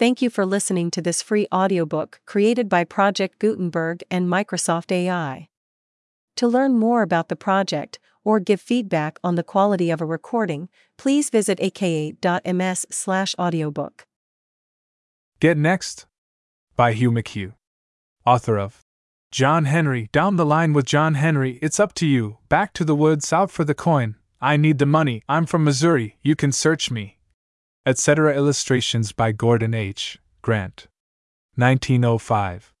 Thank you for listening to this free audiobook created by Project Gutenberg and Microsoft AI. To learn more about the project or give feedback on the quality of a recording, please visit aka.ms/audiobook. Get Next by Hugh McHugh, author of John Henry, Down the Line with John Henry, It's Up to You, Back to the Woods, Out for the Coin, I Need the Money, I'm from Missouri, You Can Search Me, etc. Illustrations by Gordon H. Grant. 1905.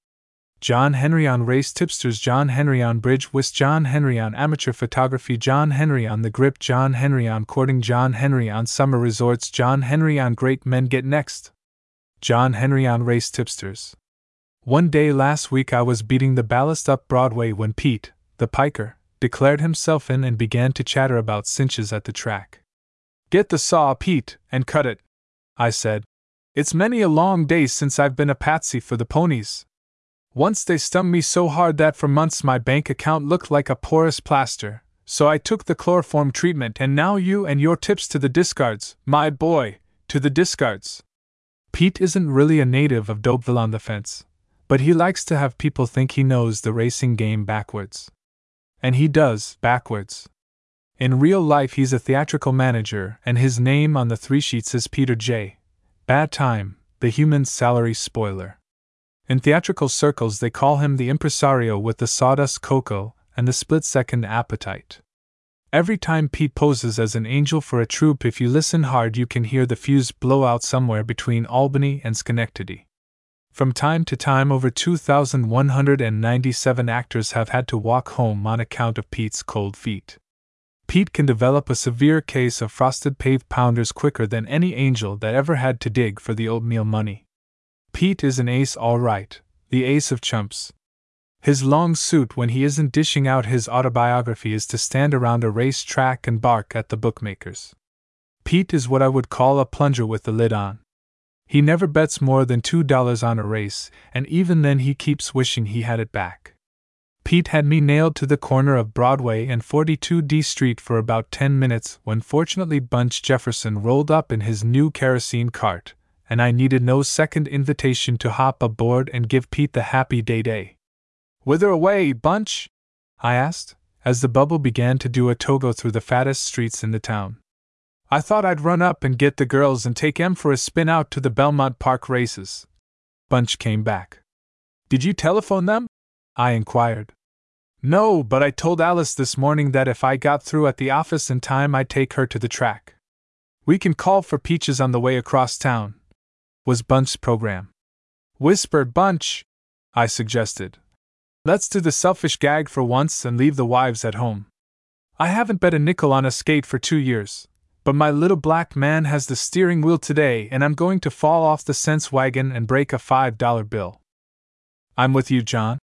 John Henry on Race Tipsters, John Henry on Bridge Whist, John Henry on Amateur Photography, John Henry on The Grip, John Henry on Courting, John Henry on Summer Resorts, John Henry on Great Men Get Next. John Henry on Race Tipsters. One day last week I was beating the ballast up Broadway when Pete, the piker, declared himself in and began to chatter about cinches at the track. Get the saw, Pete, and cut it, I said. It's many a long day since I've been a patsy for the ponies. Once they stung me so hard that for months my bank account looked like a porous plaster, so I took the chloroform treatment, and now you and your tips to the discards, my boy, to the discards. Pete isn't really a native of Dopeville on the fence, but he likes to have people think he knows the racing game backwards. And he does, backwards. In real life, he's a theatrical manager, and his name on the three sheets is Peter J. Bad Time, the human salary spoiler. In theatrical circles, they call him the impresario with the sawdust cocoa and the split second appetite. Every time Pete poses as an angel for a troupe, if you listen hard, you can hear the fuse blow out somewhere between Albany and Schenectady. From time to time, over 2,197 actors have had to walk home on account of Pete's cold feet. Pete can develop a severe case of frosted pave pounders quicker than any angel that ever had to dig for the oatmeal money. Pete is an ace, all right, the ace of chumps. His long suit when he isn't dishing out his autobiography is to stand around a race track and bark at the bookmakers. Pete is what I would call a plunger with the lid on. He never bets more than $2 on a race, and even then he keeps wishing he had it back. Pete had me nailed to the corner of Broadway and 42D Street for about 10 minutes when fortunately Bunch Jefferson rolled up in his new kerosene cart, and I needed no second invitation to hop aboard and give Pete the happy day day. Whither away, Bunch? I asked, as the bubble began to do a togo through the fattest streets in the town. I thought I'd run up and get the girls and take Em for a spin out to the Belmont Park races. Bunch came back. Did you telephone them? I inquired. No, but I told Alice this morning that if I got through at the office in time, I'd take her to the track. We can call for Peaches on the way across town, was Bunch's program. Whispered Bunch, I suggested. Let's do the selfish gag for once and leave the wives at home. I haven't bet a nickel on a skate for two years, but my little black man has the steering wheel today, and I'm going to fall off the sense wagon and break a five dollar bill. I'm with you, John,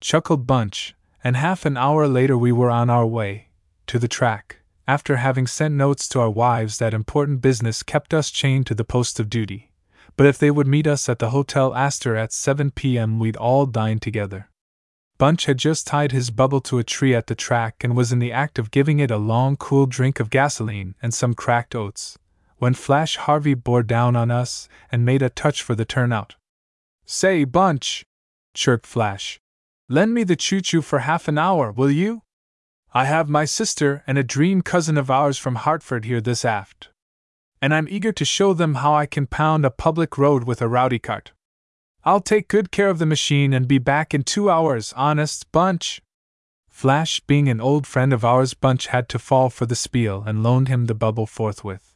chuckled Bunch, and half an hour later we were on our way to the track, after having sent notes to our wives that important business kept us chained to the post of duty. But if they would meet us at the Hotel Astor at 7 p.m., we'd all dine together. Bunch had just tied his bubble to a tree at the track and was in the act of giving it a long, cool drink of gasoline and some cracked oats, when Flash Harvey bore down on us and made a touch for the turnout. Say, Bunch, chirped Flash, lend me the choo choo for half an hour, will you? I have my sister and a dream cousin of ours from Hartford here this aft. And I'm eager to show them how I can pound a public road with a rowdy cart. I'll take good care of the machine and be back in two hours, honest, Bunch. Flash, being an old friend of ours, Bunch had to fall for the spiel and loaned him the bubble forthwith.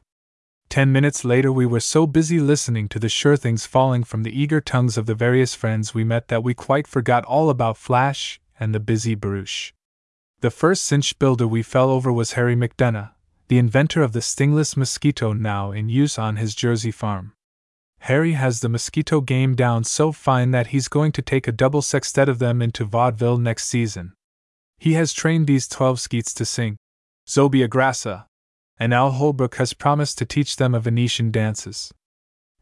Ten minutes later, we were so busy listening to the sure things falling from the eager tongues of the various friends we met that we quite forgot all about Flash and the busy barouche. The first cinch builder we fell over was Harry McDonough, the inventor of the stingless mosquito now in use on his Jersey farm. Harry has the mosquito game down so fine that he's going to take a double sextet of them into vaudeville next season. He has trained these twelve skeets to sing Zobia Grassa, and Al Holbrook has promised to teach them a Venetian dances.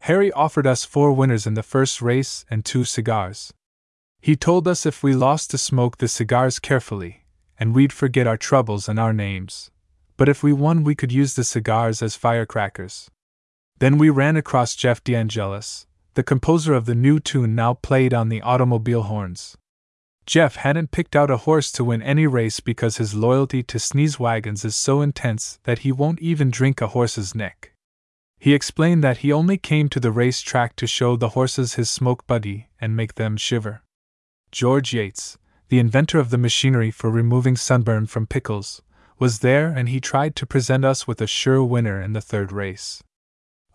Harry offered us four winners in the first race and two cigars. He told us if we lost to smoke the cigars carefully, and we'd forget our troubles and our names. But if we won, we could use the cigars as firecrackers. Then we ran across Jeff DeAngelis, the composer of the new tune now played on the automobile horns. Jeff hadn't picked out a horse to win any race because his loyalty to sneeze wagons is so intense that he won't even drink a horse's neck. He explained that he only came to the race track to show the horses his smoke buddy and make them shiver. George Yates, the inventor of the machinery for removing sunburn from pickles, was there and he tried to present us with a sure winner in the third race.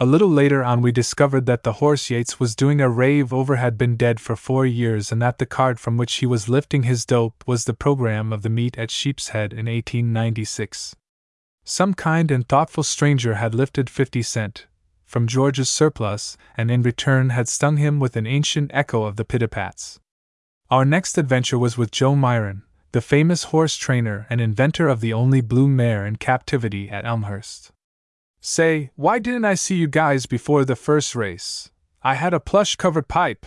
A little later on, we discovered that the horse Yates was doing a rave over had been dead for four years and that the cart from which he was lifting his dope was the program of the meet at Sheepshead in 1896. Some kind and thoughtful stranger had lifted 50 cent from George's surplus and in return had stung him with an ancient echo of the Pitipats. Our next adventure was with Joe Myron, the famous horse trainer and inventor of the only blue mare in captivity at Elmhurst. Say, why didn't I see you guys before the first race? I had a plush covered pipe,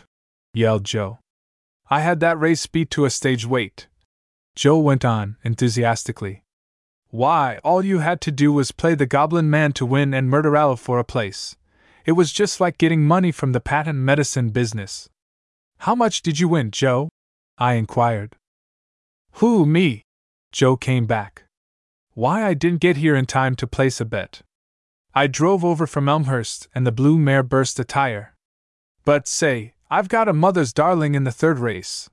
yelled Joe. I had that race beat to a stage weight. Joe went on, enthusiastically. Why, all you had to do was play the Goblin Man to win and murder Al for a place. It was just like getting money from the patent medicine business. How much did you win, Joe? I inquired. Who, me? Joe came back. Why, I didn't get here in time to place a bet. I drove over from Elmhurst and the blue mare burst a tire. But say, I've got a mother's darling in the third race.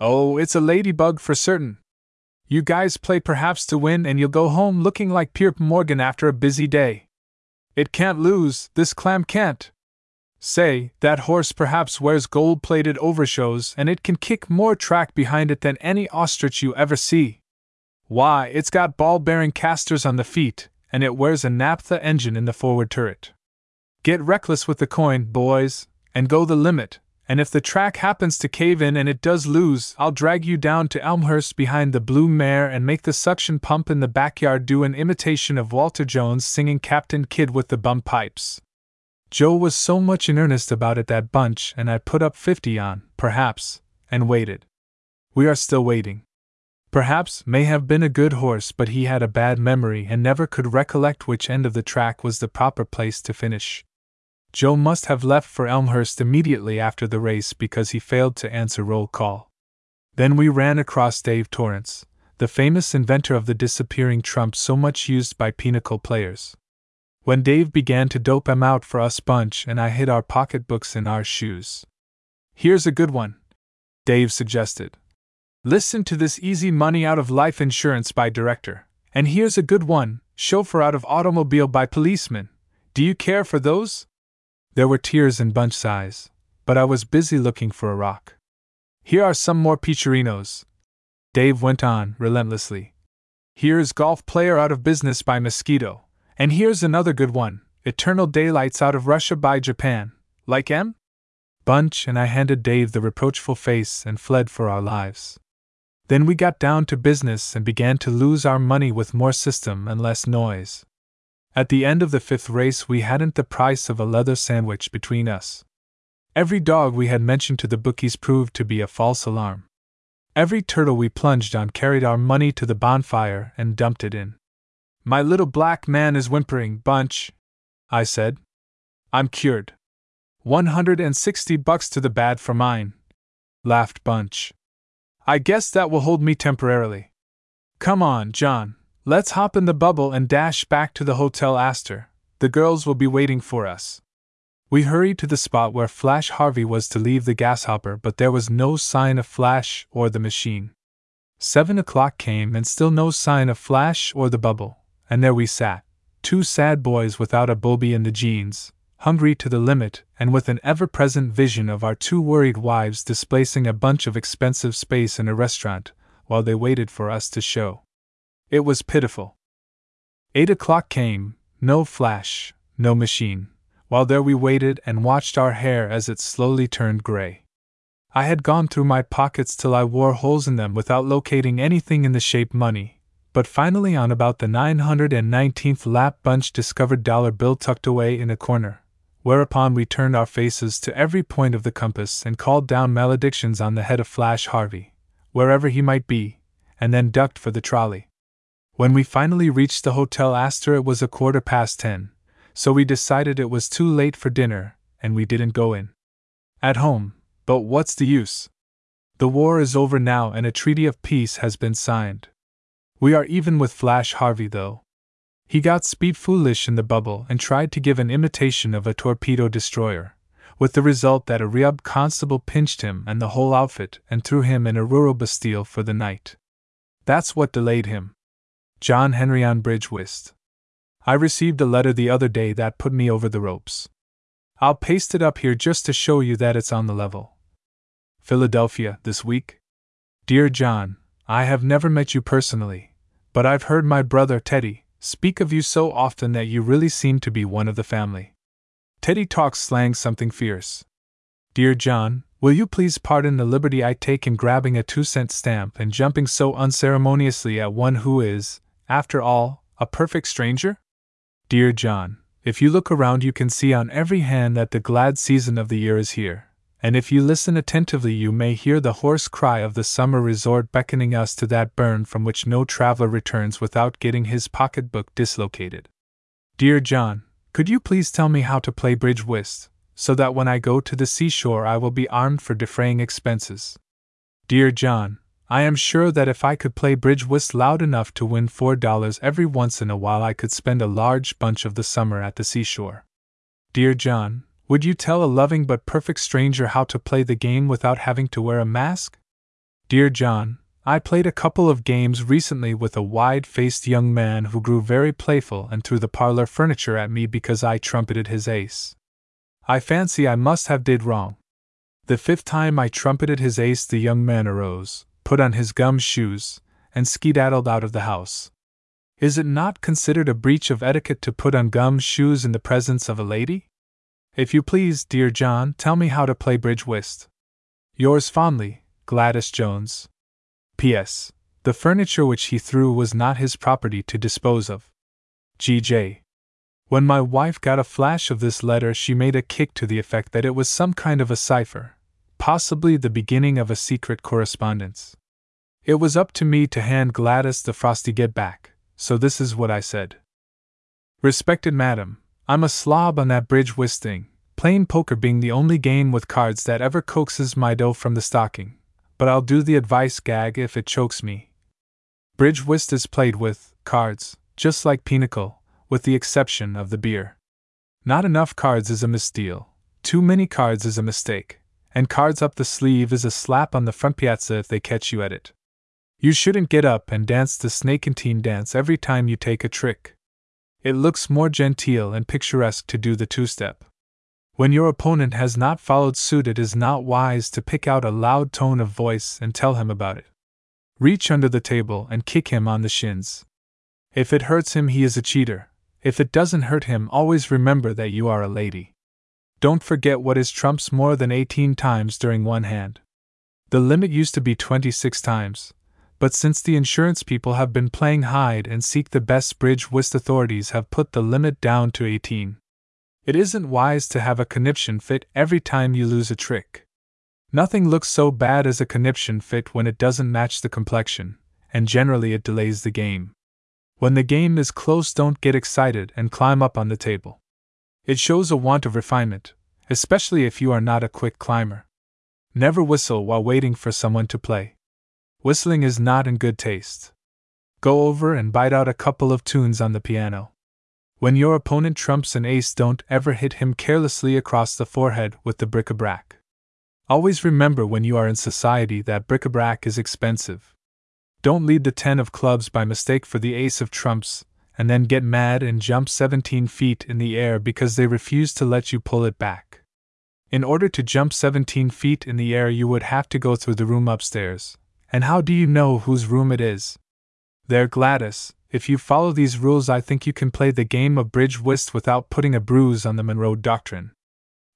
Oh, it's a ladybug for certain. You guys play perhaps to win and you'll go home looking like Pierp Morgan after a busy day. It can't lose, this clam can't. Say, that horse perhaps wears gold plated overshoes and it can kick more track behind it than any ostrich you ever see. Why, it's got ball bearing casters on the feet, and it wears a naphtha engine in the forward turret. Get reckless with the coin, boys, and go the limit, and if the track happens to cave in and it does lose, I'll drag you down to Elmhurst behind the blue mare and make the suction pump in the backyard do an imitation of Walter Jones singing Captain Kidd with the bum pipes. Joe was so much in earnest about it that bunch, and I put up fifty on, perhaps, and waited. We are still waiting. Perhaps may have been a good horse, but he had a bad memory and never could recollect which end of the track was the proper place to finish. Joe must have left for Elmhurst immediately after the race because he failed to answer roll call. Then we ran across Dave Torrance, the famous inventor of the disappearing trump so much used by pinochle players. When Dave began to dope him out for us bunch and I hid our pocketbooks in our shoes. Here's a good one, Dave suggested. Listen to this easy money out of life insurance by director. And here's a good one chauffeur out of automobile by policeman. Do you care for those? There were tears in Bunch's eyes, but I was busy looking for a rock. Here are some more peacherinos. Dave went on, relentlessly. Here's Golf Player Out of Business by Mosquito. And here's another good one Eternal Daylights Out of Russia by Japan. Like M? Bunch and I handed Dave the reproachful face and fled for our lives. Then we got down to business and began to lose our money with more system and less noise. At the end of the fifth race, we hadn't the price of a leather sandwich between us. Every dog we had mentioned to the bookies proved to be a false alarm. Every turtle we plunged on carried our money to the bonfire and dumped it in. My little black man is whimpering, Bunch, I said. I'm cured. 160 bucks to the bad for mine, laughed Bunch. I guess that will hold me temporarily. Come on, John, let's hop in the bubble and dash back to the Hotel Astor. The girls will be waiting for us. We hurried to the spot where Flash Harvey was to leave the gas hopper, but there was no sign of Flash or the machine. Seven o'clock came and still no sign of Flash or the bubble, and there we sat, two sad boys without a bobby in the jeans, hungry to the limit, and with an ever present vision of our two worried wives displacing a bunch of expensive space in a restaurant while they waited for us to show. It was pitiful. Eight o'clock came, no flash, no machine, while there we waited and watched our hair as it slowly turned gray. I had gone through my pockets till I wore holes in them without locating anything in the shape money, but finally on about the 919th lap Bunch discovered dollar bill tucked away in a corner whereupon we turned our faces to every point of the compass and called down maledictions on the head of Flash Harvey, wherever he might be, and then ducked for the trolley. When we finally reached the Hotel Astor, it was a quarter past ten, so we decided it was too late for dinner, and we didn't go in. At home, but what's the use? The war is over now and a treaty of peace has been signed. We are even with Flash Harvey, though. He got speed foolish in the bubble and tried to give an imitation of a torpedo destroyer, with the result that a Reubb constable pinched him and the whole outfit and threw him in a rural bastille for the night. That's what delayed him. John Henry on Bridge Whist. I received a letter the other day that put me over the ropes. I'll paste it up here just to show you that it's on the level. Philadelphia, this week. Dear John, I have never met you personally, but I've heard my brother Teddy speak of you so often that you really seem to be one of the family. Teddy talks slang something fierce. Dear John, will you please pardon the liberty I take in grabbing a two cent stamp and jumping so unceremoniously at one who is, after all, a perfect stranger? Dear John, if you look around, you can see on every hand that the glad season of the year is here and if you listen attentively, you may hear the hoarse cry of the summer resort beckoning us to that burn from which no traveler returns without getting his pocketbook dislocated. Dear John, could you please tell me how to play bridge whist, so that when I go to the seashore I will be armed for defraying expenses? Dear John, I am sure that if I could play bridge whist loud enough to win four dollars every once in a while, I could spend a large bunch of the summer at the seashore. Dear John, would you tell a loving but perfect stranger how to play the game without having to wear a mask? Dear John, I played a couple of games recently with a wide faced young man who grew very playful and threw the parlor furniture at me because I trumpeted his ace. I fancy I must have did wrong. The fifth time I trumpeted his ace, the young man arose, put on his gum shoes, and skedaddled out of the house. Is it not considered a breach of etiquette to put on gum shoes in the presence of a lady? If you please, dear John, tell me how to play bridge whist. Yours fondly, Gladys Jones. P.S. The furniture which he threw was not his property to dispose of. G.J. When my wife got a flash of this letter, she made a kick to the effect that it was some kind of a cipher, possibly the beginning of a secret correspondence. It was up to me to hand Gladys the frosty get back, so this is what I said. Respected Madam, I'm a slob on that bridge whisting, plain poker being the only game with cards that ever coaxes my dough from the stocking, but I'll do the advice gag if it chokes me. Bridge whist is played with cards, just like pinochle, with the exception of the beer. Not enough cards is a misdeal, too many cards is a mistake, and cards up the sleeve is a slap on the front piazza if they catch you at it. You shouldn't get up and dance the snakentine dance every time you take a trick. It looks more genteel and picturesque to do the two step. When your opponent has not followed suit, it is not wise to pick out a loud tone of voice and tell him about it. Reach under the table and kick him on the shins. If it hurts him, he is a cheater. If it doesn't hurt him, always remember that you are a lady. Don't forget what is trumps more than 18 times during one hand. The limit used to be 26 times, but since the insurance people have been playing hide and seek, the best bridge whist authorities have put the limit down to 18. It isn't wise to have a conniption fit every time you lose a trick. Nothing looks so bad as a conniption fit when it doesn't match the complexion, and generally it delays the game. When the game is close, don't get excited and climb up on the table. It shows a want of refinement, especially if you are not a quick climber. Never whistle while waiting for someone to play. Whistling is not in good taste. Go over and bite out a couple of tunes on the piano. When your opponent trumps an ace, don't ever hit him carelessly across the forehead with the bric a brac. Always remember when you are in society that bric a brac is expensive. Don't lead the 10 of clubs by mistake for the ace of trumps, and then get mad and jump 17 feet in the air because they refuse to let you pull it back. In order to jump 17 feet in the air, you would have to go through the room upstairs, and how do you know whose room it is? There, Gladys, if you follow these rules, I think you can play the game of bridge whist without putting a bruise on the Monroe Doctrine.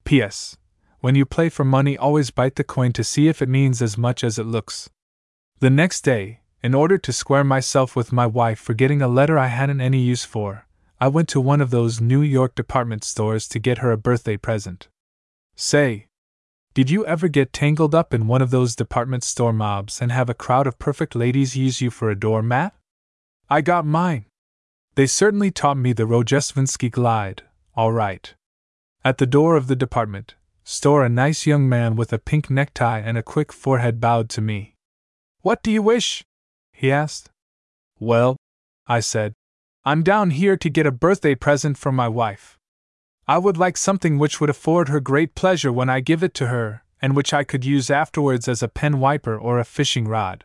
P.S. When you play for money, always bite the coin to see if it means as much as it looks. The next day, in order to square myself with my wife for getting a letter I hadn't any use for, I went to one of those New York department stores to get her a birthday present. Say, did you ever get tangled up in one of those department store mobs and have a crowd of perfect ladies use you for a doormat? I got mine. They certainly taught me the Rojestvensky glide, all right. At the door of the department, store a nice young man with a pink necktie and a quick forehead bowed to me. What do you wish? he asked. Well, I said, I'm down here to get a birthday present for my wife. I would like something which would afford her great pleasure when I give it to her, and which I could use afterwards as a pen wiper or a fishing rod.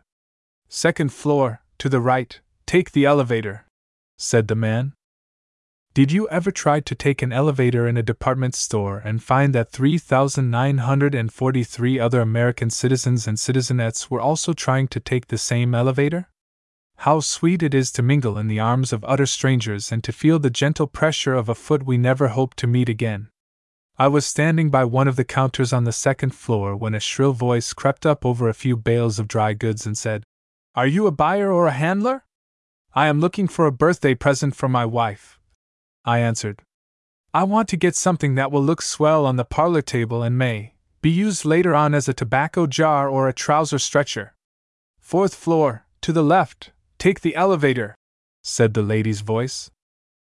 Second floor, to the right, take the elevator, said the man. Did you ever try to take an elevator in a department store and find that 3,943 other American citizens and citizenettes were also trying to take the same elevator? How sweet it is to mingle in the arms of utter strangers and to feel the gentle pressure of a foot we never hope to meet again. I was standing by one of the counters on the second floor when a shrill voice crept up over a few bales of dry goods and said, Are you a buyer or a handler? I am looking for a birthday present for my wife. I answered. I want to get something that will look swell on the parlor table and may be used later on as a tobacco jar or a trouser stretcher. Fourth floor, to the left, take the elevator, said the lady's voice.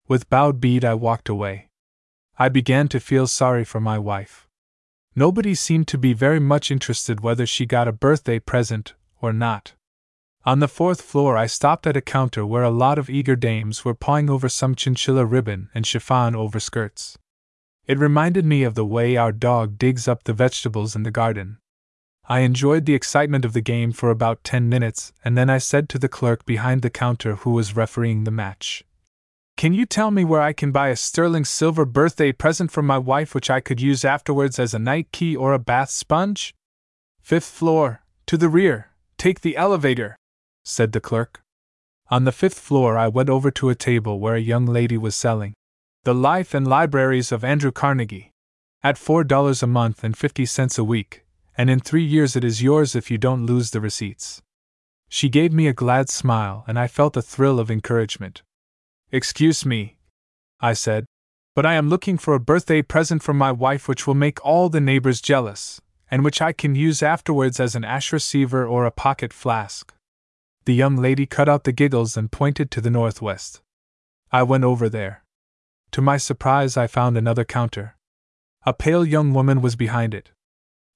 With bowed bead, I walked away. I began to feel sorry for my wife. Nobody seemed to be very much interested whether she got a birthday present or not. On the fourth floor, I stopped at a counter where a lot of eager dames were pawing over some chinchilla ribbon and chiffon overskirts. It reminded me of the way our dog digs up the vegetables in the garden. I enjoyed the excitement of the game for about ten minutes, and then I said to the clerk behind the counter who was refereeing the match Can you tell me where I can buy a sterling silver birthday present for my wife which I could use afterwards as a night key or a bath sponge? Fifth floor, to the rear, take the elevator said the clerk. On the fifth floor, I went over to a table where a young lady was selling The Life and Libraries of Andrew Carnegie at $4 a month and 50 cents a week, and in three years it is yours if you don't lose the receipts. She gave me a glad smile, and I felt a thrill of encouragement. Excuse me, I said, but I am looking for a birthday present for my wife which will make all the neighbors jealous, and which I can use afterwards as an ash receiver or a pocket flask. The young lady cut out the giggles and pointed to the northwest. I went over there. To my surprise, I found another counter. A pale young woman was behind it.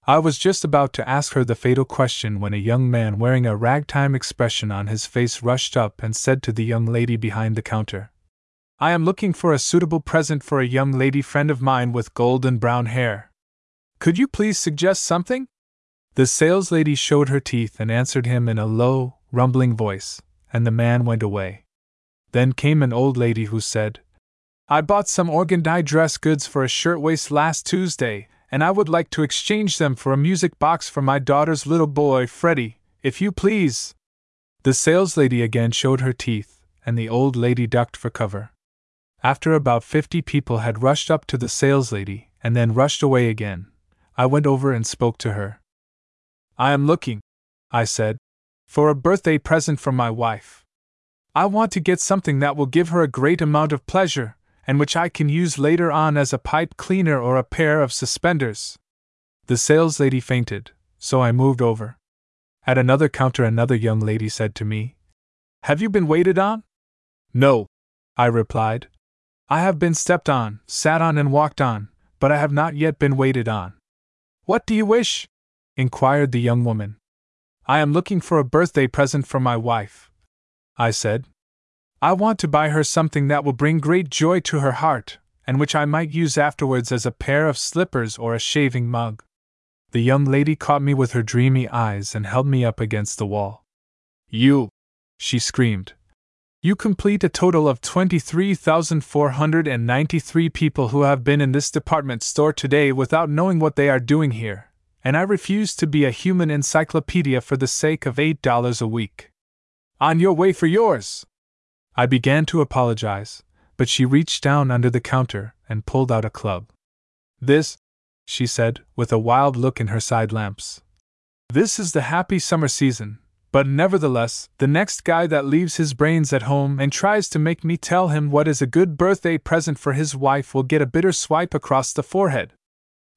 I was just about to ask her the fatal question when a young man wearing a ragtime expression on his face rushed up and said to the young lady behind the counter, I am looking for a suitable present for a young lady friend of mine with golden brown hair. Could you please suggest something? The saleslady showed her teeth and answered him in a low, rumbling voice, and the man went away. Then came an old lady who said, I bought some organdie dress goods for a shirtwaist last Tuesday, and I would like to exchange them for a music box for my daughter's little boy, Freddie, if you please. The saleslady again showed her teeth, and the old lady ducked for cover. After about fifty people had rushed up to the saleslady and then rushed away again, I went over and spoke to her. I am looking, I said, for a birthday present for my wife. I want to get something that will give her a great amount of pleasure, and which I can use later on as a pipe cleaner or a pair of suspenders. The saleslady fainted, so I moved over. At another counter, another young lady said to me, Have you been waited on? No, I replied. I have been stepped on, sat on, and walked on, but I have not yet been waited on. What do you wish? inquired the young woman. I am looking for a birthday present for my wife. I said. I want to buy her something that will bring great joy to her heart, and which I might use afterwards as a pair of slippers or a shaving mug. The young lady caught me with her dreamy eyes and held me up against the wall. You! she screamed. You complete a total of 23,493 people who have been in this department store today without knowing what they are doing here and I refuse to be a human encyclopedia for the sake of $8 a week. On your way for yours! I began to apologize, but she reached down under the counter and pulled out a club. This, she said, with a wild look in her side lamps. This is the happy summer season, but nevertheless, the next guy that leaves his brains at home and tries to make me tell him what is a good birthday present for his wife will get a bitter swipe across the forehead.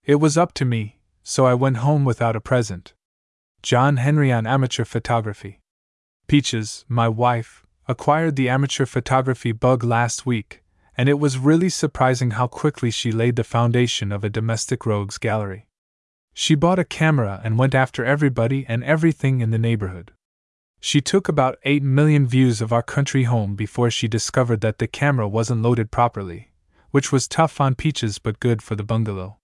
It was up to me, so I went home without a present. John Henry on amateur photography. Peaches, my wife, acquired the amateur photography bug last week, and it was really surprising how quickly she laid the foundation of a domestic rogues gallery. She bought a camera and went after everybody and everything in the neighborhood. She took about 8 million views of our country home before she discovered that the camera wasn't loaded properly, which was tough on Peaches but good for the bungalow.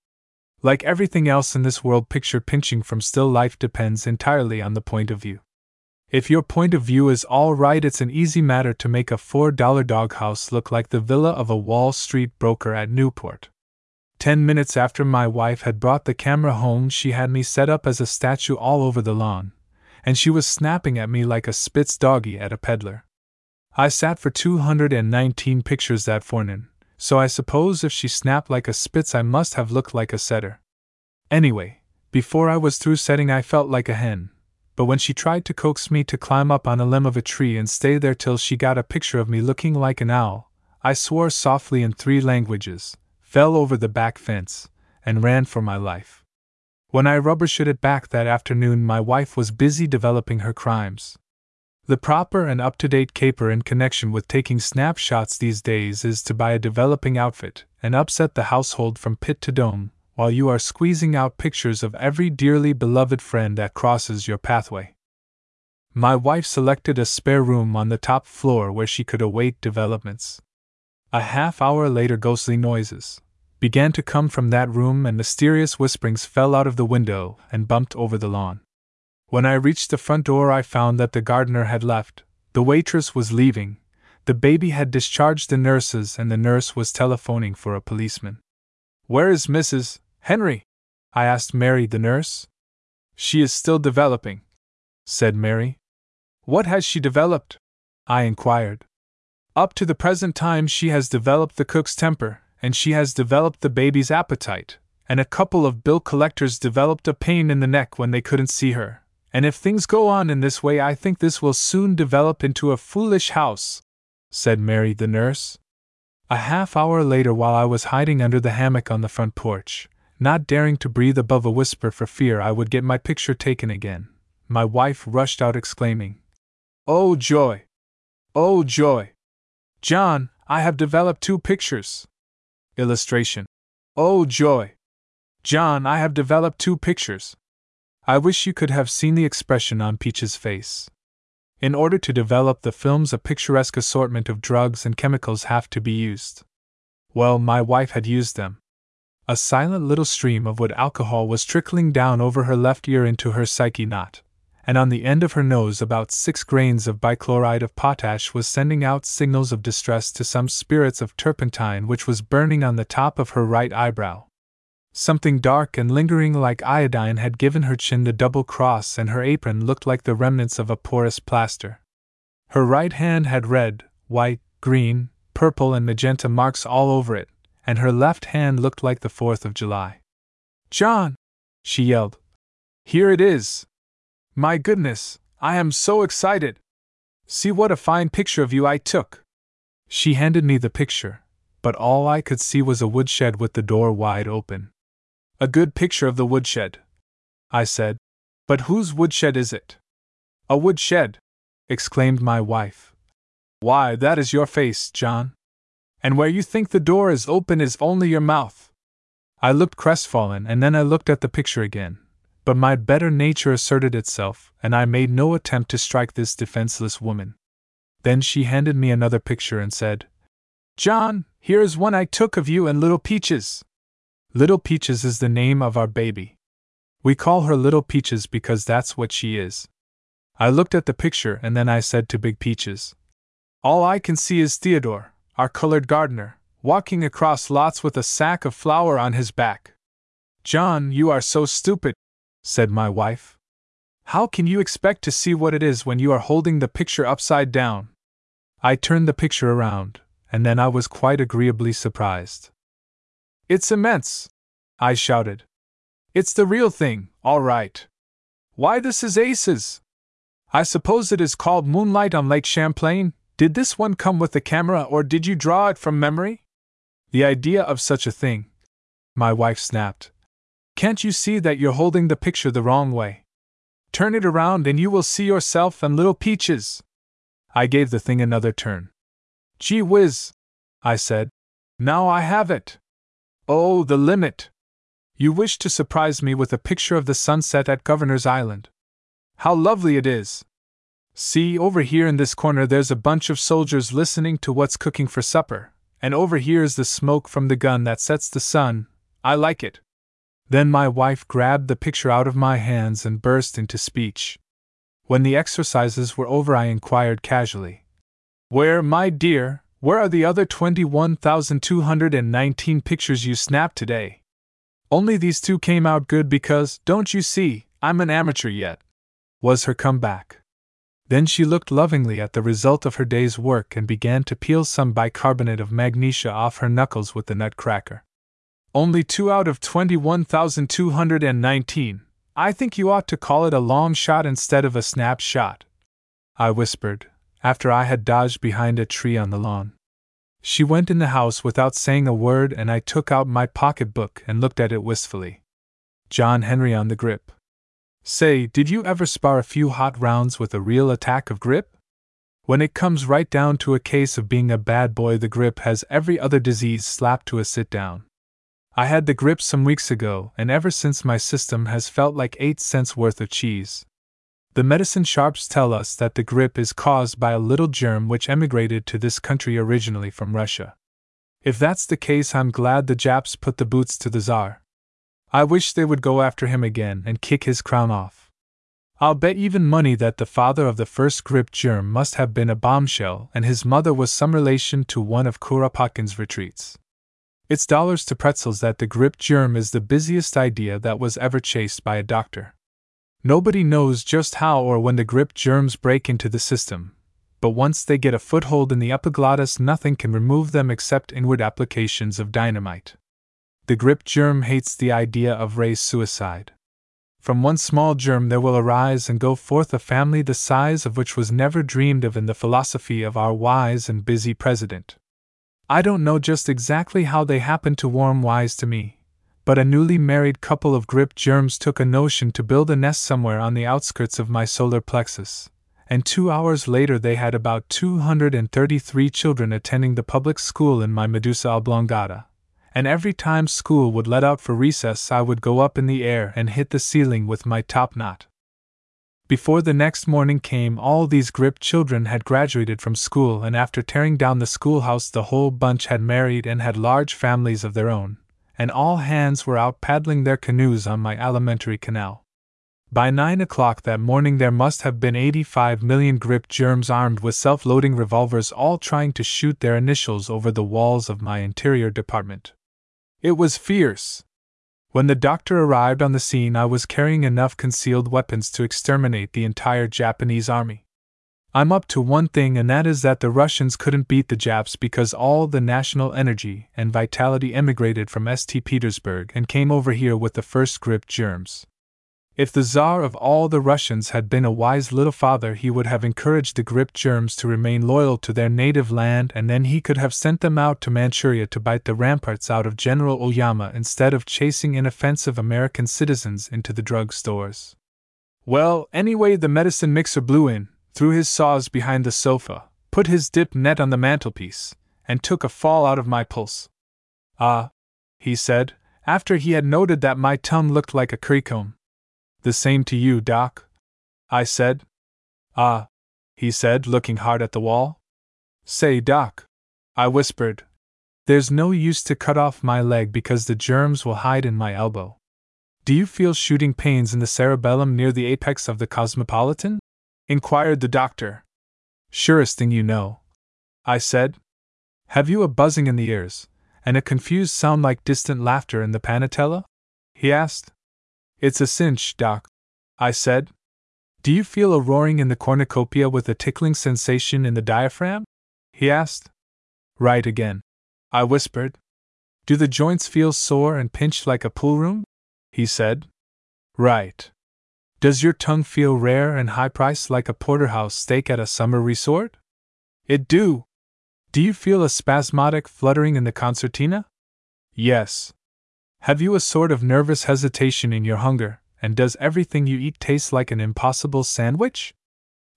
Like everything else in this world, picture pinching from still life depends entirely on the point of view. If your point of view is all right, it's an easy matter to make a $4 doghouse look like the villa of a Wall Street broker at Newport. Ten minutes after my wife had brought the camera home, she had me set up as a statue all over the lawn, and she was snapping at me like a Spitz doggy at a peddler. I sat for 219 pictures that forenoon, so I suppose if she snapped like a Spitz, I must have looked like a setter. Anyway, before I was through setting, I felt like a hen, but when she tried to coax me to climb up on a limb of a tree and stay there till she got a picture of me looking like an owl, I swore softly in three languages fell over the back fence, and ran for my life. When I rubber shooted back that afternoon, my wife was busy developing her crimes. The proper and up to date caper in connection with taking snapshots these days is to buy a developing outfit and upset the household from pit to dome, while you are squeezing out pictures of every dearly beloved friend that crosses your pathway. My wife selected a spare room on the top floor where she could await developments. A half hour later, ghostly noises began to come from that room, and mysterious whisperings fell out of the window and bumped over the lawn. When I reached the front door, I found that the gardener had left, the waitress was leaving, the baby had discharged the nurses, and the nurse was telephoning for a policeman. Where is Mrs. Henry? I asked Mary, the nurse. She is still developing, said Mary. What has she developed? I inquired. Up to the present time, she has developed the cook's temper, and she has developed the baby's appetite, and a couple of bill collectors developed a pain in the neck when they couldn't see her. And if things go on in this way, I think this will soon develop into a foolish house, said Mary the nurse. A half hour later, while I was hiding under the hammock on the front porch, not daring to breathe above a whisper for fear I would get my picture taken again, my wife rushed out exclaiming, Oh joy! Oh joy! John, I have developed two pictures. Illustration. Oh joy! John, I have developed two pictures. I wish you could have seen the expression on Peach's face. In order to develop the films, a picturesque assortment of drugs and chemicals have to be used. Well, my wife had used them. A silent little stream of wood alcohol was trickling down over her left ear into her psyche knot and on the end of her nose about six grains of bichloride of potash was sending out signals of distress to some spirits of turpentine which was burning on the top of her right eyebrow. Something dark and lingering like iodine had given her chin the double cross, and her apron looked like the remnants of a porous plaster. Her right hand had red, white, green, purple, and magenta marks all over it, and her left hand looked like the Fourth of July. John! she yelled. Here it is! My goodness, I am so excited! See what a fine picture of you I took! She handed me the picture, but all I could see was a woodshed with the door wide open. A good picture of the woodshed, I said. But whose woodshed is it? A woodshed! exclaimed my wife. Why, that is your face, John. And where you think the door is open is only your mouth. I looked crestfallen and then I looked at the picture again but my better nature asserted itself, and I made no attempt to strike this defenseless woman. Then she handed me another picture and said, John, here is one I took of you and Little Peaches. Little Peaches is the name of our baby. We call her Little Peaches because that's what she is. I looked at the picture and then I said to Big Peaches, All I can see is Theodore, our colored gardener, walking across lots with a sack of flour on his back. John, you are so stupid, said my wife. How can you expect to see what it is when you are holding the picture upside down? I turned the picture around, and then I was quite agreeably surprised. It's immense! I shouted. It's the real thing, all right. Why, this is aces! I suppose it is called Moonlight on Lake Champlain. Did this one come with the camera, or did you draw it from memory? The idea of such a thing! My wife snapped. Can't you see that you're holding the picture the wrong way? Turn it around and you will see yourself and little Peaches. I gave the thing another turn. Gee whiz! I said. Now I have it! Oh, the limit! You wish to surprise me with a picture of the sunset at Governor's Island. How lovely it is! See, over here in this corner there's a bunch of soldiers listening to what's cooking for supper, and over here is the smoke from the gun that sets the sun. I like it. Then my wife grabbed the picture out of my hands and burst into speech. When the exercises were over, I inquired casually, Where, my dear, where are the other 21,219 pictures you snapped today? Only these two came out good because, don't you see, I'm an amateur yet, was her comeback. Then she looked lovingly at the result of her day's work and began to peel some bicarbonate of magnesia off her knuckles with the nutcracker. Only two out of 21,219. I think you ought to call it a long shot instead of a snap shot. I whispered, after I had dodged behind a tree on the lawn. She went in the house without saying a word, and I took out my pocketbook and looked at it wistfully. John Henry on the grip. Say, did you ever spar a few hot rounds with a real attack of grip? When it comes right down to a case of being a bad boy, the grip has every other disease slapped to a sit down. I had the grip some weeks ago, and ever since my system has felt like 8 cents worth of cheese. The medicine sharps tell us that the grip is caused by a little germ which emigrated to this country originally from Russia. If that's the case, I'm glad the Japs put the boots to the Czar. I wish they would go after him again and kick his crown off. I'll bet even money that the father of the first grip germ must have been a bombshell and his mother was some relation to one of Kuropatkin's retreats. It's dollars to pretzels that the grip germ is the busiest idea that was ever chased by a doctor. Nobody knows just how or when the grip germs break into the system, but once they get a foothold in the epiglottis, nothing can remove them except inward applications of dynamite. The grip germ hates the idea of race suicide. From one small germ there will arise and go forth a family the size of which was never dreamed of in the philosophy of our wise and busy president. I don't know just exactly how they happened to warm wise to me, but a newly married couple of grip germs took a notion to build a nest somewhere on the outskirts of my solar plexus, and two hours later they had about 233 children attending the public school in my medusa oblongata and every time school would let out for recess, I would go up in the air and hit the ceiling with my top knot. Before the next morning came, all these grip children had graduated from school, and after tearing down the schoolhouse, the whole bunch had married and had large families of their own, and all hands were out paddling their canoes on my alimentary canal. By nine o'clock that morning, there must have been 85 million grip germs armed with self loading revolvers, all trying to shoot their initials over the walls of my interior department. It was fierce. When the doctor arrived on the scene, I was carrying enough concealed weapons to exterminate the entire Japanese army. I'm up to one thing, and that is that the Russians couldn't beat the Japs because all the national energy and vitality emigrated from St. Petersburg and came over here with the first grip germs. If the Tsar of all the Russians had been a wise little father, he would have encouraged the grip germs to remain loyal to their native land, and then he could have sent them out to Manchuria to bite the ramparts out of General Oyama instead of chasing inoffensive American citizens into the drug stores. Well, anyway, the medicine mixer blew in, threw his saws behind the sofa, put his dip net on the mantelpiece, and took a fall out of my pulse. Ah, he said, after he had noted that my tongue looked like a currycomb. The same to you, Doc? I said. Ah, he said, looking hard at the wall. Say, Doc, I whispered, there's no use to cut off my leg because the germs will hide in my elbow. Do you feel shooting pains in the cerebellum near the apex of the cosmopolitan? inquired the doctor. Surest thing you know. I said. Have you a buzzing in the ears, and a confused sound like distant laughter in the panatella? he asked. It's a cinch, Doc, I said. Do you feel a roaring in the cornucopia with a tickling sensation in the diaphragm? he asked. Right again, I whispered. Do the joints feel sore and pinched like a pool room? he said. Right. Does your tongue feel rare and high priced like a porterhouse steak at a summer resort? It do. Do you feel a spasmodic fluttering in the concertina? Yes. Have you a sort of nervous hesitation in your hunger, and does everything you eat taste like an impossible sandwich?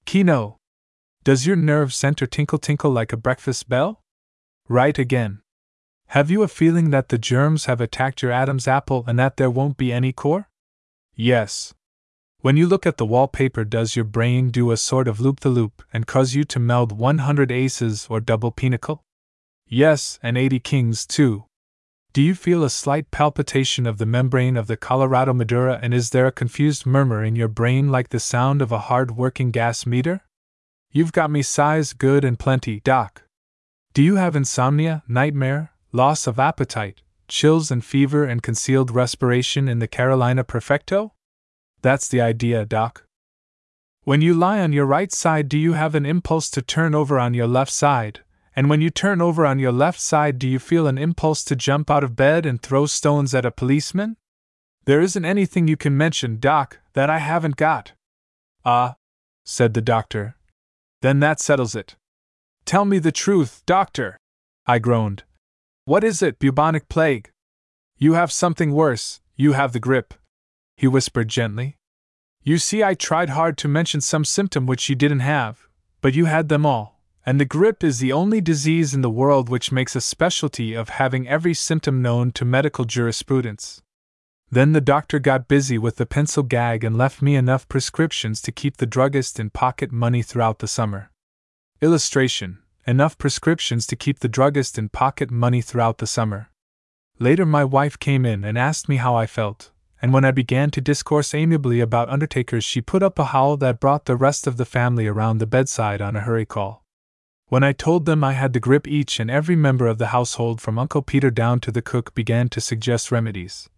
Kino. Does your nerve center tinkle tinkle like a breakfast bell? Right again. Have you a feeling that the germs have attacked your Adam's apple and that there won't be any core? Yes. When you look at the wallpaper, does your brain do a sort of loop the loop and cause you to meld 100 aces or double pinochle? Yes, and 80 kings too. Do you feel a slight palpitation of the membrane of the Colorado Maduro, and is there a confused murmur in your brain like the sound of a hard working gas meter? You've got me size good and plenty, Doc. Do you have insomnia, nightmare, loss of appetite, chills and fever, and concealed respiration in the Carolina Perfecto? That's the idea, Doc. When you lie on your right side, do you have an impulse to turn over on your left side? And when you turn over on your left side, do you feel an impulse to jump out of bed and throw stones at a policeman? There isn't anything you can mention, Doc, that I haven't got. Ah, said the doctor. Then that settles it. Tell me the truth, doctor, I groaned. What is it, bubonic plague? You have something worse, you have the grip, he whispered gently. You see, I tried hard to mention some symptom which you didn't have, but you had them all, and the grip is the only disease in the world which makes a specialty of having every symptom known to medical jurisprudence. Then the doctor got busy with the pencil gag and left me enough prescriptions to keep the druggist in pocket money throughout the summer. Illustration Enough prescriptions to keep the druggist in pocket money throughout the summer. Later, my wife came in and asked me how I felt, and when I began to discourse amiably about undertakers, she put up a howl that brought the rest of the family around the bedside on a hurry call. When I told them I had the grip, each and every member of the household, from Uncle Peter down to the cook, began to suggest remedies.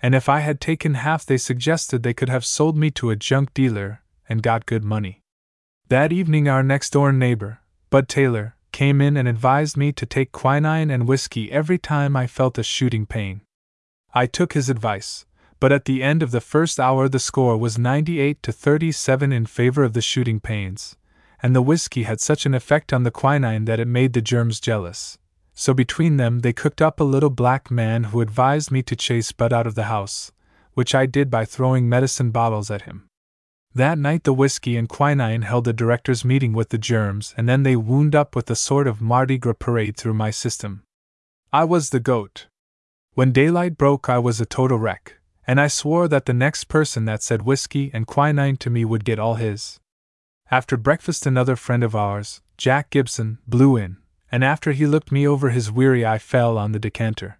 And if I had taken half, they suggested they could have sold me to a junk dealer and got good money. That evening, our next door neighbor, Bud Taylor, came in and advised me to take quinine and whiskey every time I felt a shooting pain. I took his advice, but at the end of the first hour the score was 98 to 37 in favor of the shooting pains, and the whiskey had such an effect on the quinine that it made the germs jealous. So between them they cooked up a little black man who advised me to chase Bud out of the house, which I did by throwing medicine bottles at him. That night the whiskey and quinine held a directors' meeting with the germs, and then they wound up with a sort of Mardi Gras parade through my system. I was the goat. When daylight broke, I was a total wreck and I swore that the next person that said whiskey and quinine to me would get all his. After breakfast, another friend of ours, Jack Gibson, blew in, and after he looked me over, his weary eye fell on the decanter.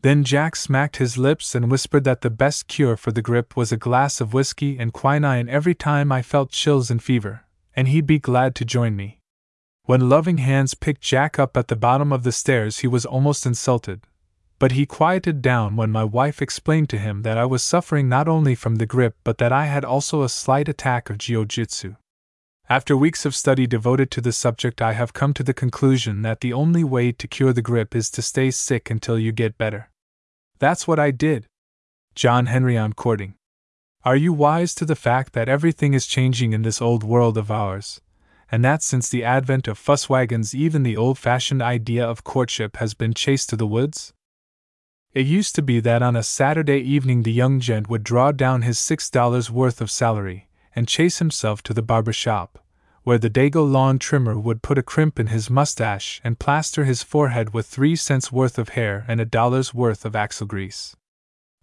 Then Jack smacked his lips and whispered that the best cure for the grip was a glass of whiskey and quinine every time I felt chills and fever, and he'd be glad to join me. When loving hands picked Jack up at the bottom of the stairs, he was almost insulted, but he quieted down when my wife explained to him that I was suffering not only from the grip but that I had also a slight attack of jiu-jitsu. After weeks of study devoted to the subject, I have come to the conclusion that the only way to cure the grip is to stay sick until you get better. That's what I did. John Henry on courting. Are you wise to the fact that everything is changing in this old world of ours, and that since the advent of fuss wagons, even the old fashioned idea of courtship has been chased to the woods? It used to be that on a Saturday evening the young gent would draw down his six dollars worth of salary and chase himself to the barber shop, where the Dago lawn trimmer would put a crimp in his mustache and plaster his forehead with three cents worth of hair and a dollar's worth of axle grease.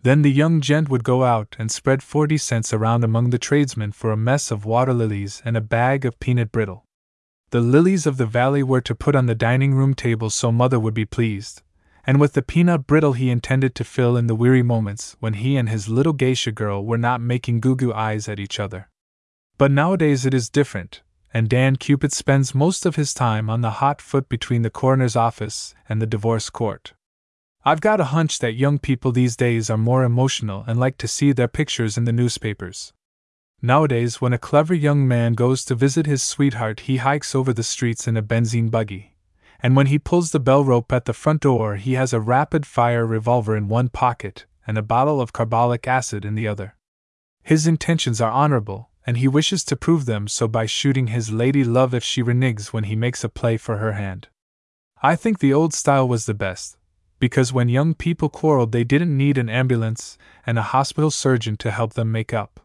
Then the young gent would go out and spread forty cents around among the tradesmen for a mess of water lilies and a bag of peanut brittle. The lilies of the valley were to put on the dining room table so mother would be pleased, and with the peanut brittle he intended to fill in the weary moments when he and his little geisha girl were not making goo goo eyes at each other. But nowadays it is different, and Dan Cupid spends most of his time on the hot foot between the coroner's office and the divorce court. I've got a hunch that young people these days are more emotional and like to see their pictures in the newspapers. Nowadays, when a clever young man goes to visit his sweetheart, he hikes over the streets in a benzine buggy and when he pulls the bell rope at the front door, he has a rapid fire revolver in one pocket and a bottle of carbolic acid in the other. His intentions are honorable, and he wishes to prove them so by shooting his lady love if she reneges when he makes a play for her hand. I think the old style was the best, because when young people quarreled, they didn't need an ambulance and a hospital surgeon to help them make up.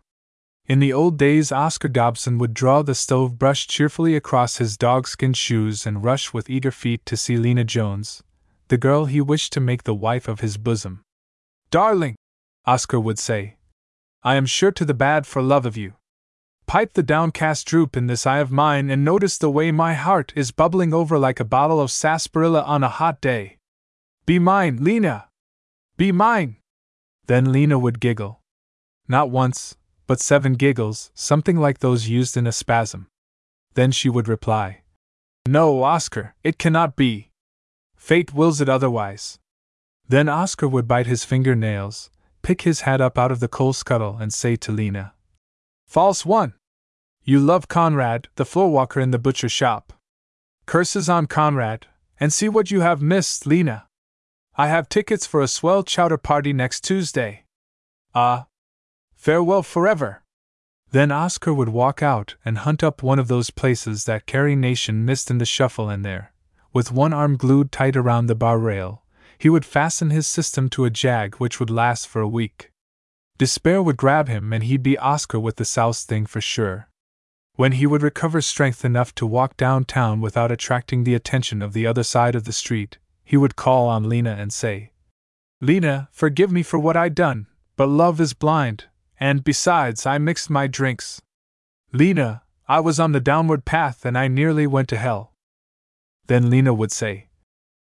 In the old days, Oscar Dobson would draw the stove brush cheerfully across his dogskin shoes and rush with eager feet to see Lena Jones, the girl he wished to make the wife of his bosom. Darling, Oscar would say, I am sure to the bad for love of you. Pipe the downcast droop in this eye of mine and notice the way my heart is bubbling over like a bottle of sarsaparilla on a hot day. Be mine, Lena! Be mine! Then Lena would giggle. Not once, but seven giggles, something like those used in a spasm. Then she would reply, No, Oscar, it cannot be. Fate wills it otherwise. Then Oscar would bite his finger nails, pick his hat up out of the coal scuttle, and say to Lena, False one! You love Conrad, the floorwalker in the butcher shop. Curses on Conrad, and see what you have missed, Lena. I have tickets for a swell chowder party next Tuesday. Ah! Farewell forever! Then Oscar would walk out and hunt up one of those places that Carrie Nation missed in the shuffle, and there, with one arm glued tight around the bar rail, he would fasten his system to a jag which would last for a week. Despair would grab him, and he'd be Oscar with the Souse thing for sure. When he would recover strength enough to walk downtown without attracting the attention of the other side of the street, he would call on Lena and say, Lena, forgive me for what I done, but love is blind, and besides, I mixed my drinks. Lena, I was on the downward path and I nearly went to hell. Then Lena would say,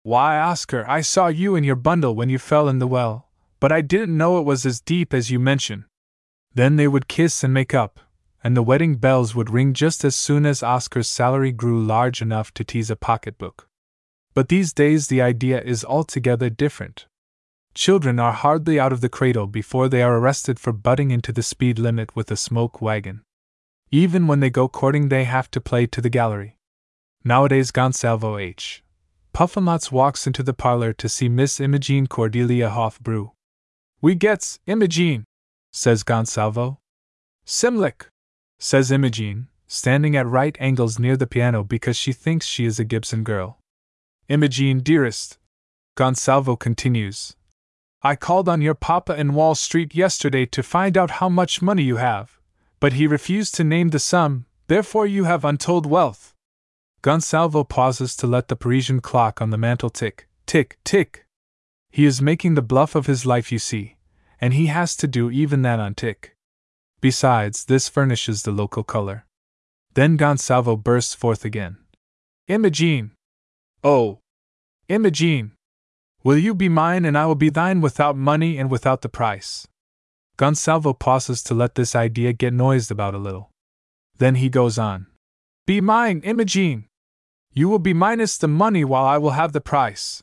Why, Oscar, I saw you in your bundle when you fell in the well but I didn't know it was as deep as you mention. Then they would kiss and make up, and the wedding bells would ring just as soon as Oscar's salary grew large enough to tease a pocketbook. But these days the idea is altogether different. Children are hardly out of the cradle before they are arrested for butting into the speed limit with a smoke wagon. Even when they go courting, they have to play to the gallery. Nowadays, Gonsalvo H. Puffamots walks into the parlor to see Miss Imogene Cordelia Hofbrew. We gets, Imogene, says Gonsalvo. Simlick, says Imogene, standing at right angles near the piano because she thinks she is a Gibson girl. Imogene, dearest, Gonsalvo continues. I called on your papa in Wall Street yesterday to find out how much money you have, but he refused to name the sum, therefore, you have untold wealth. Gonsalvo pauses to let the Parisian clock on the mantel tick, tick, tick. He is making the bluff of his life, you see and he has to do even that on tick. Besides, this furnishes the local color. Then Gonsalvo bursts forth again. Imogene! Oh! Imogene! Will you be mine and I will be thine without money and without the price? Gonsalvo pauses to let this idea get noised about a little. Then he goes on. Be mine, Imogene! You will be minus the money while I will have the price.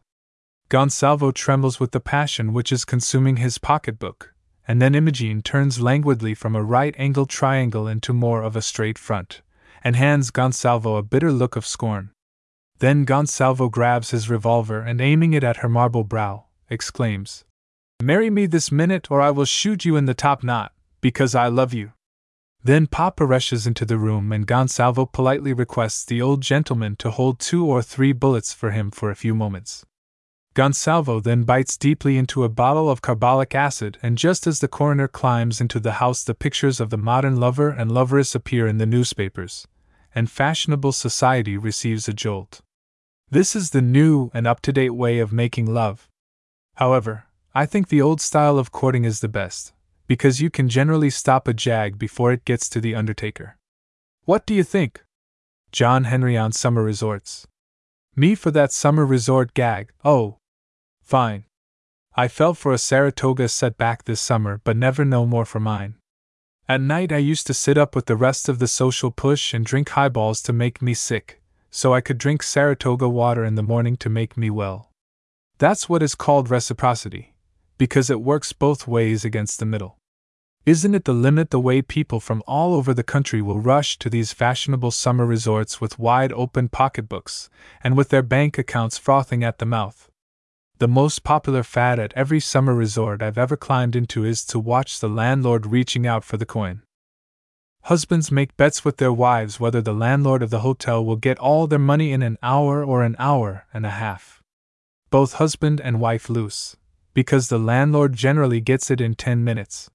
Gonsalvo trembles with the passion which is consuming his pocketbook, and then Imogene turns languidly from a right angled triangle into more of a straight front, and hands Gonsalvo a bitter look of scorn. Then Gonsalvo grabs his revolver and aiming it at her marble brow, exclaims, Marry me this minute or I will shoot you in the top knot, because I love you. Then Papa rushes into the room and Gonsalvo politely requests the old gentleman to hold two or three bullets for him for a few moments. Gonsalvo then bites deeply into a bottle of carbolic acid, and just as the coroner climbs into the house, the pictures of the modern lover and loveress appear in the newspapers, and fashionable society receives a jolt. This is the new and up to date way of making love. However, I think the old style of courting is the best, because you can generally stop a jag before it gets to the undertaker. What do you think? John Henry on Summer Resorts. Me for that summer resort gag, oh, Fine. I fell for a Saratoga setback this summer, but never no more for mine. At night, I used to sit up with the rest of the social push and drink highballs to make me sick, so I could drink Saratoga water in the morning to make me well. That's what is called reciprocity, because it works both ways against the middle. Isn't it the limit the way people from all over the country will rush to these fashionable summer resorts with wide open pocketbooks, and with their bank accounts frothing at the mouth? The most popular fad at every summer resort I've ever climbed into is to watch the landlord reaching out for the coin. Husbands make bets with their wives whether the landlord of the hotel will get all their money in an hour or an hour and a half. Both husband and wife lose, because the landlord generally gets it in 10 minutes.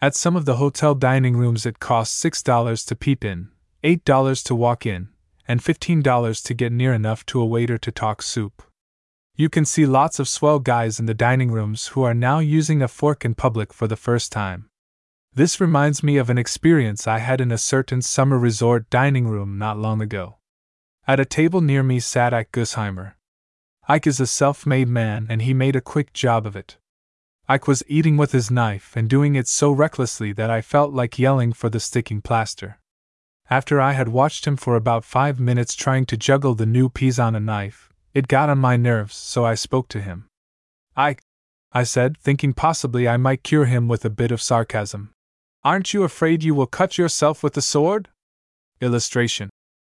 At some of the hotel dining rooms, it costs $6 to peep in, $8 to walk in, and $15 to get near enough to a waiter to talk soup. You can see lots of swell guys in the dining rooms who are now using a fork in public for the first time. This reminds me of an experience I had in a certain summer resort dining room not long ago. At a table near me sat Ike Gusheimer. Ike is a self made man and he made a quick job of it. Ike was eating with his knife and doing it so recklessly that I felt like yelling for the sticking plaster. After I had watched him for about five minutes trying to juggle the new peas on a knife, it got on my nerves, so I spoke to him. Ike, I said, thinking possibly I might cure him with a bit of sarcasm. Aren't you afraid you will cut yourself with the sword? Illustration.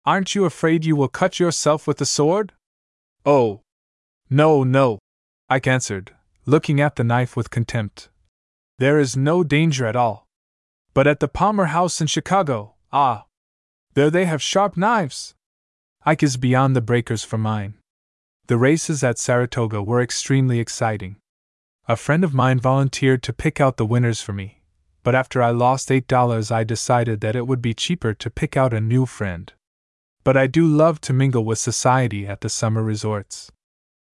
Aren't you afraid you will cut yourself with the sword? Oh. No, no, Ike answered, looking at the knife with contempt. There is no danger at all. But at the Palmer House in Chicago, ah, there they have sharp knives. Ike is beyond the breakers for mine. The races at Saratoga were extremely exciting. A friend of mine volunteered to pick out the winners for me, but after I lost $8, I decided that it would be cheaper to pick out a new friend. But I do love to mingle with society at the summer resorts.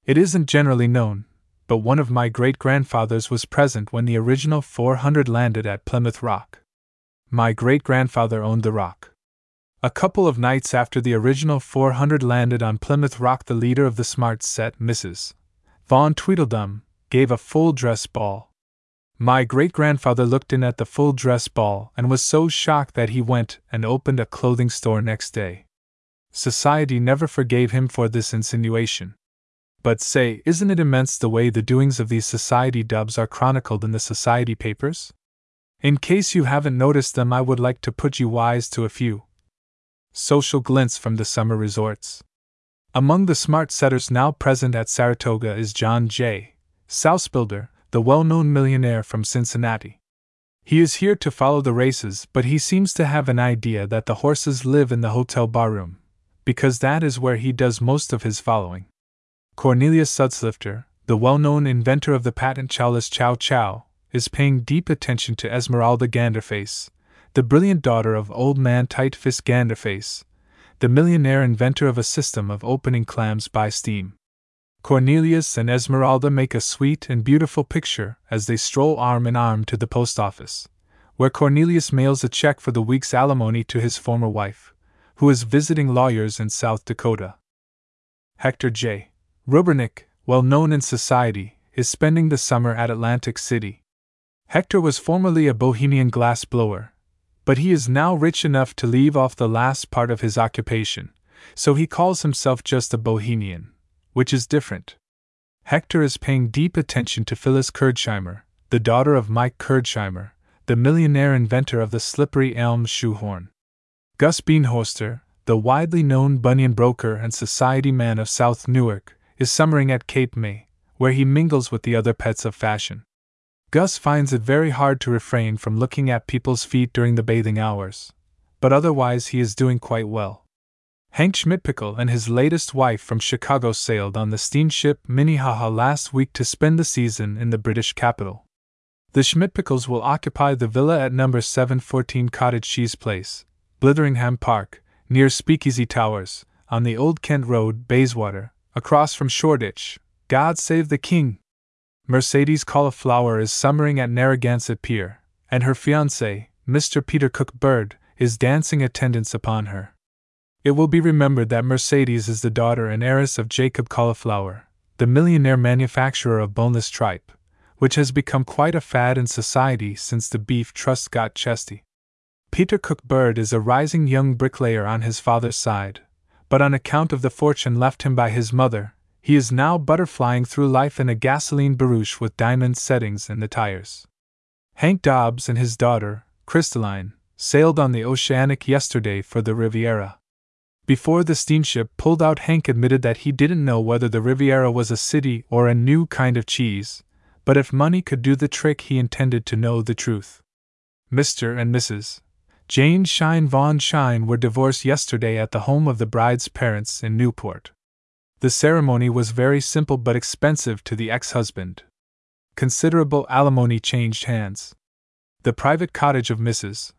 It isn't generally known, but one of my great grandfathers was present when the original 400 landed at Plymouth Rock. My great grandfather owned the rock. A couple of nights after the original 400 landed on Plymouth Rock, the leader of the smart set, Mrs. Von Tweedledum, gave a full dress ball. My great grandfather looked in at the full dress ball and was so shocked that he went and opened a clothing store next day. Society never forgave him for this insinuation. But say, isn't it immense the way the doings of these society dubs are chronicled in the society papers? In case you haven't noticed them, I would like to put you wise to a few social glints from the summer resorts. Among the smart setters now present at Saratoga is John J. Southspilder, the well known millionaire from Cincinnati. He is here to follow the races, but he seems to have an idea that the horses live in the hotel barroom, because that is where he does most of his following. Cornelius Sudslifter, the well known inventor of the patent chowless chow chow, is paying deep attention to Esmeralda Ganderface, the brilliant daughter of Old Man Tight Tightfist Ganderface, the millionaire inventor of a system of opening clams by steam. Cornelius and Esmeralda make a sweet and beautiful picture as they stroll arm in arm to the post office, where Cornelius mails a check for the week's alimony to his former wife, who is visiting lawyers in South Dakota. Hector J. Rubernick, well known in society, is spending the summer at Atlantic City. Hector was formerly a bohemian glass blower, but he is now rich enough to leave off the last part of his occupation, so he calls himself just a bohemian, which is different. Hector is paying deep attention to Phyllis Kurdsheimer, the daughter of Mike Kurdsheimer, the millionaire inventor of the slippery elm shoehorn. Gus Beanhoster, the widely known bunion broker and society man of South Newark, is summering at Cape May, where he mingles with the other pets of fashion. Gus finds it very hard to refrain from looking at people's feet during the bathing hours, but otherwise he is doing quite well. Hank Schmidtpickle and his latest wife from Chicago sailed on the steamship Minnehaha last week to spend the season in the British capital. The Schmidtpickles will occupy the villa at number 714 Cottage Cheese Place, Blitheringham Park, near Speakeasy Towers, on the Old Kent Road, Bayswater, across from Shoreditch. God save the King! Mercedes Cauliflower is summering at Narragansett Pier, and her fiance, Mr. Peter Cook Bird, is dancing attendance upon her. It will be remembered that Mercedes is the daughter and heiress of Jacob Cauliflower, the millionaire manufacturer of boneless tripe, which has become quite a fad in society since the beef trust got chesty. Peter Cook Bird is a rising young bricklayer on his father's side, but on account of the fortune left him by his mother, he is now butterflying through life in a gasoline barouche with diamond settings in the tires. Hank Dobbs and his daughter, Crystalline, sailed on the Oceanic yesterday for the Riviera. Before the steamship pulled out, Hank admitted that he didn't know whether the Riviera was a city or a new kind of cheese, but if money could do the trick, he intended to know the truth. Mr. and Mrs. Jane Shine Von Shine were divorced yesterday at the home of the bride's parents in Newport. The ceremony was very simple but expensive to the ex husband. Considerable alimony changed hands. The private cottage of Mrs.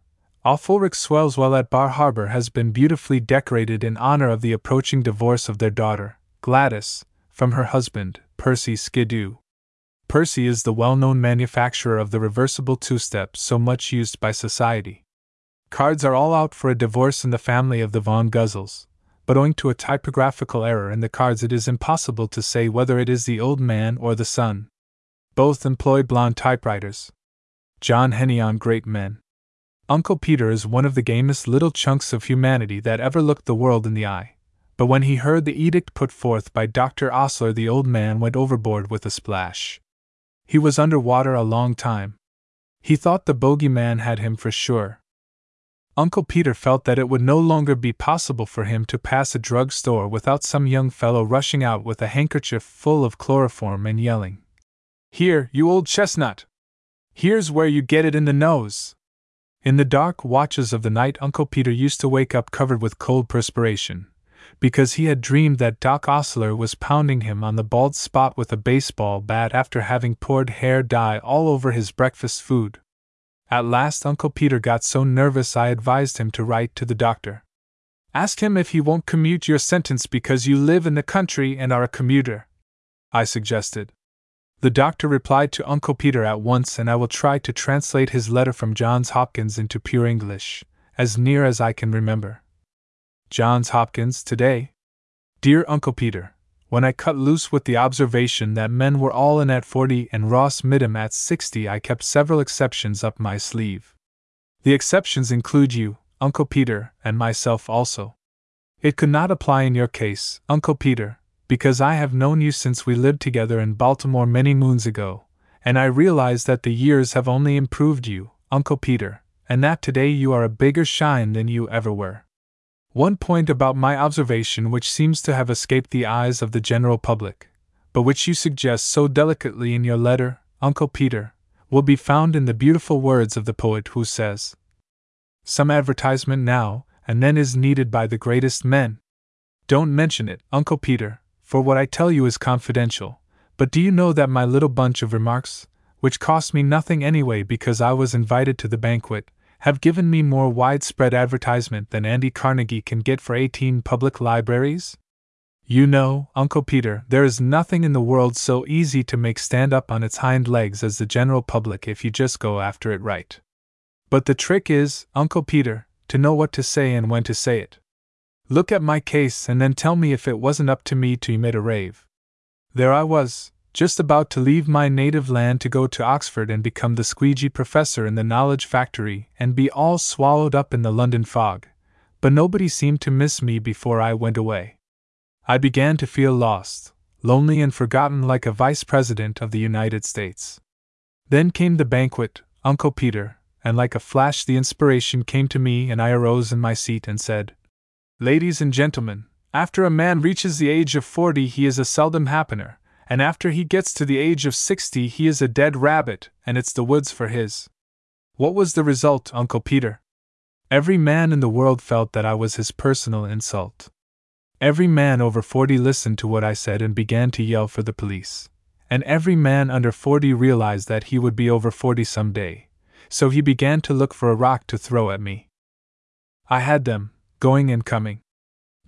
Alfulric Swellswell at Bar Harbor has been beautifully decorated in honor of the approaching divorce of their daughter, Gladys, from her husband, Percy Skidoo. Percy is the well known manufacturer of the reversible two step so much used by society. Cards are all out for a divorce in the family of the Von Guzzles, but owing to a typographical error in the cards, it is impossible to say whether it is the old man or the son. Both employ blonde typewriters. John Henry on Great Men. Uncle Peter is one of the gamest little chunks of humanity that ever looked the world in the eye. But when he heard the edict put forth by Dr. Osler, the old man went overboard with a splash. He was under water a long time. He thought the bogeyman had him for sure. Uncle Peter felt that it would no longer be possible for him to pass a drug store without some young fellow rushing out with a handkerchief full of chloroform and yelling, Here, you old chestnut! Here's where you get it in the nose! In the dark watches of the night, Uncle Peter used to wake up covered with cold perspiration, because he had dreamed that Doc Osler was pounding him on the bald spot with a baseball bat after having poured hair dye all over his breakfast food. At last, Uncle Peter got so nervous I advised him to write to the doctor. Ask him if he won't commute your sentence because you live in the country and are a commuter. I suggested. The doctor replied to Uncle Peter at once, and I will try to translate his letter from Johns Hopkins into pure English, as near as I can remember. Johns Hopkins, today. Dear Uncle Peter, when I cut loose with the observation that men were all in at 40 and Ross Midham at 60, I kept several exceptions up my sleeve. The exceptions include you, Uncle Peter, and myself also. It could not apply in your case, Uncle Peter, because I have known you since we lived together in Baltimore many moons ago, and I realize that the years have only improved you, Uncle Peter, and that today you are a bigger shine than you ever were. One point about my observation which seems to have escaped the eyes of the general public, but which you suggest so delicately in your letter, Uncle Peter, will be found in the beautiful words of the poet who says, Some advertisement now and then is needed by the greatest men. Don't mention it, Uncle Peter, for what I tell you is confidential. But do you know that my little bunch of remarks, which cost me nothing anyway because I was invited to the banquet, have given me more widespread advertisement than Andy Carnegie can get for 18 public libraries? You know, Uncle Peter, there is nothing in the world so easy to make stand up on its hind legs as the general public if you just go after it right. But the trick is, Uncle Peter, to know what to say and when to say it. Look at my case and then tell me if it wasn't up to me to emit a rave. There I was, just about to leave my native land to go to Oxford and become the squeegee professor in the knowledge factory and be all swallowed up in the London fog, but nobody seemed to miss me before I went away. I began to feel lost, lonely, and forgotten like a vice president of the United States. Then came the banquet, Uncle Peter, and like a flash the inspiration came to me, and I arose in my seat and said, Ladies and gentlemen, after a man reaches the age of forty, he is a seldom happener and after he gets to the age of 60, he is a dead rabbit, and it's the woods for his. What was the result, Uncle Peter? Every man in the world felt that I was his personal insult. Every man over 40 listened to what I said and began to yell for the police. And every man under 40 realized that he would be over 40 some day, so he began to look for a rock to throw at me. I had them, going and coming.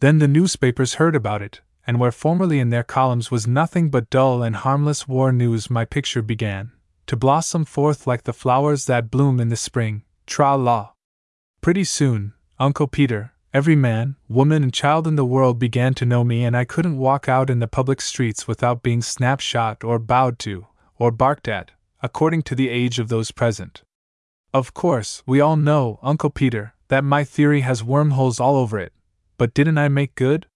Then the newspapers heard about it, and where formerly in their columns was nothing but dull and harmless war news, my picture began to blossom forth like the flowers that bloom in the spring. Tra la. Pretty soon, Uncle Peter, every man, woman, and child in the world began to know me, and I couldn't walk out in the public streets without being snapshot or bowed to, or barked at, according to the age of those present. Of course, we all know, Uncle Peter, that my theory has wormholes all over it, but didn't I make good?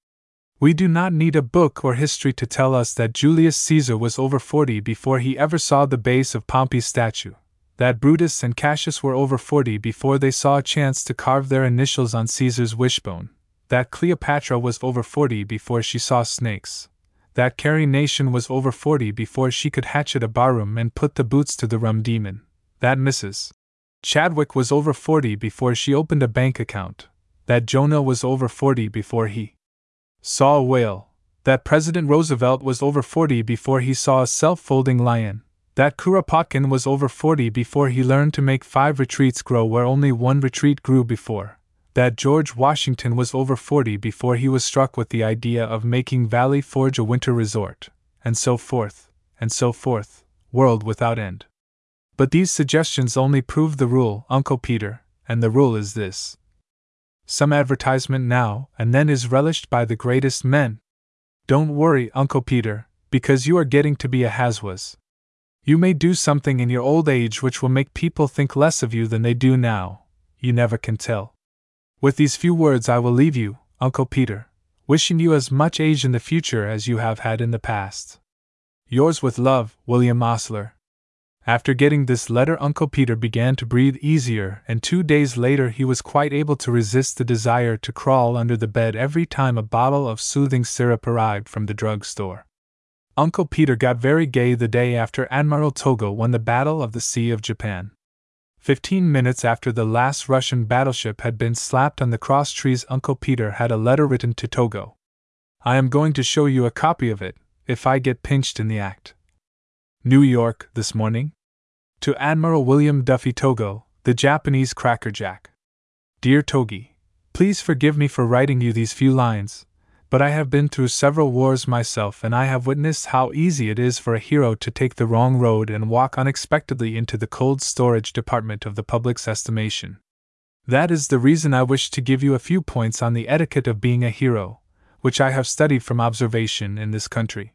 We do not need a book or history to tell us that Julius Caesar was over 40 before he ever saw the base of Pompey's statue, that Brutus and Cassius were over 40 before they saw a chance to carve their initials on Caesar's wishbone, that Cleopatra was over 40 before she saw snakes, that Carrie Nation was over 40 before she could hatchet a barroom and put the boots to the rum demon, that Mrs. Chadwick was over 40 before she opened a bank account, that Jonah was over 40 before he saw a whale, that President Roosevelt was over 40 before he saw a self folding lion, that Kuropatkin was over 40 before he learned to make five retreats grow where only one retreat grew before, that George Washington was over 40 before he was struck with the idea of making Valley Forge a winter resort, and so forth, and so forth, world without end. But these suggestions only prove the rule, Uncle Peter, and the rule is this. Some advertisement now and then is relished by the greatest men. Don't worry, Uncle Peter, because you are getting to be a Haswas. You may do something in your old age which will make people think less of you than they do now. You never can tell. With these few words, I will leave you, Uncle Peter, wishing you as much age in the future as you have had in the past. Yours with love, William Osler. After getting this letter, Uncle Peter began to breathe easier, and two days later he was quite able to resist the desire to crawl under the bed every time a bottle of soothing syrup arrived from the drug store. Uncle Peter got very gay the day after Admiral Togo won the Battle of the Sea of Japan. Fifteen minutes after the last Russian battleship had been slapped on the cross trees, Uncle Peter had a letter written to Togo. I am going to show you a copy of it, if I get pinched in the act. New York, this morning? To Admiral William Duffy Togo, the Japanese crackerjack. Dear Togi, please forgive me for writing you these few lines, but I have been through several wars myself and I have witnessed how easy it is for a hero to take the wrong road and walk unexpectedly into the cold storage department of the public's estimation. That is the reason I wish to give you a few points on the etiquette of being a hero, which I have studied from observation in this country.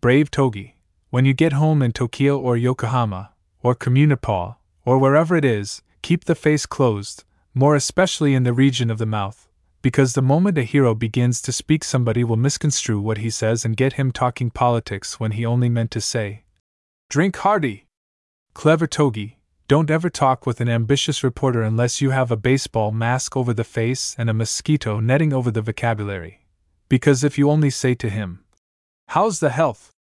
Brave Togi, when you get home in Tokyo or Yokohama, or Communipaw, or wherever it is, keep the face closed, more especially in the region of the mouth because the moment a hero begins to speak, somebody will misconstrue what he says and get him talking politics when he only meant to say, Drink hearty! Clever Togi, don't ever talk with an ambitious reporter unless you have a baseball mask over the face and a mosquito netting over the vocabulary. Because if you only say to him, How's the health?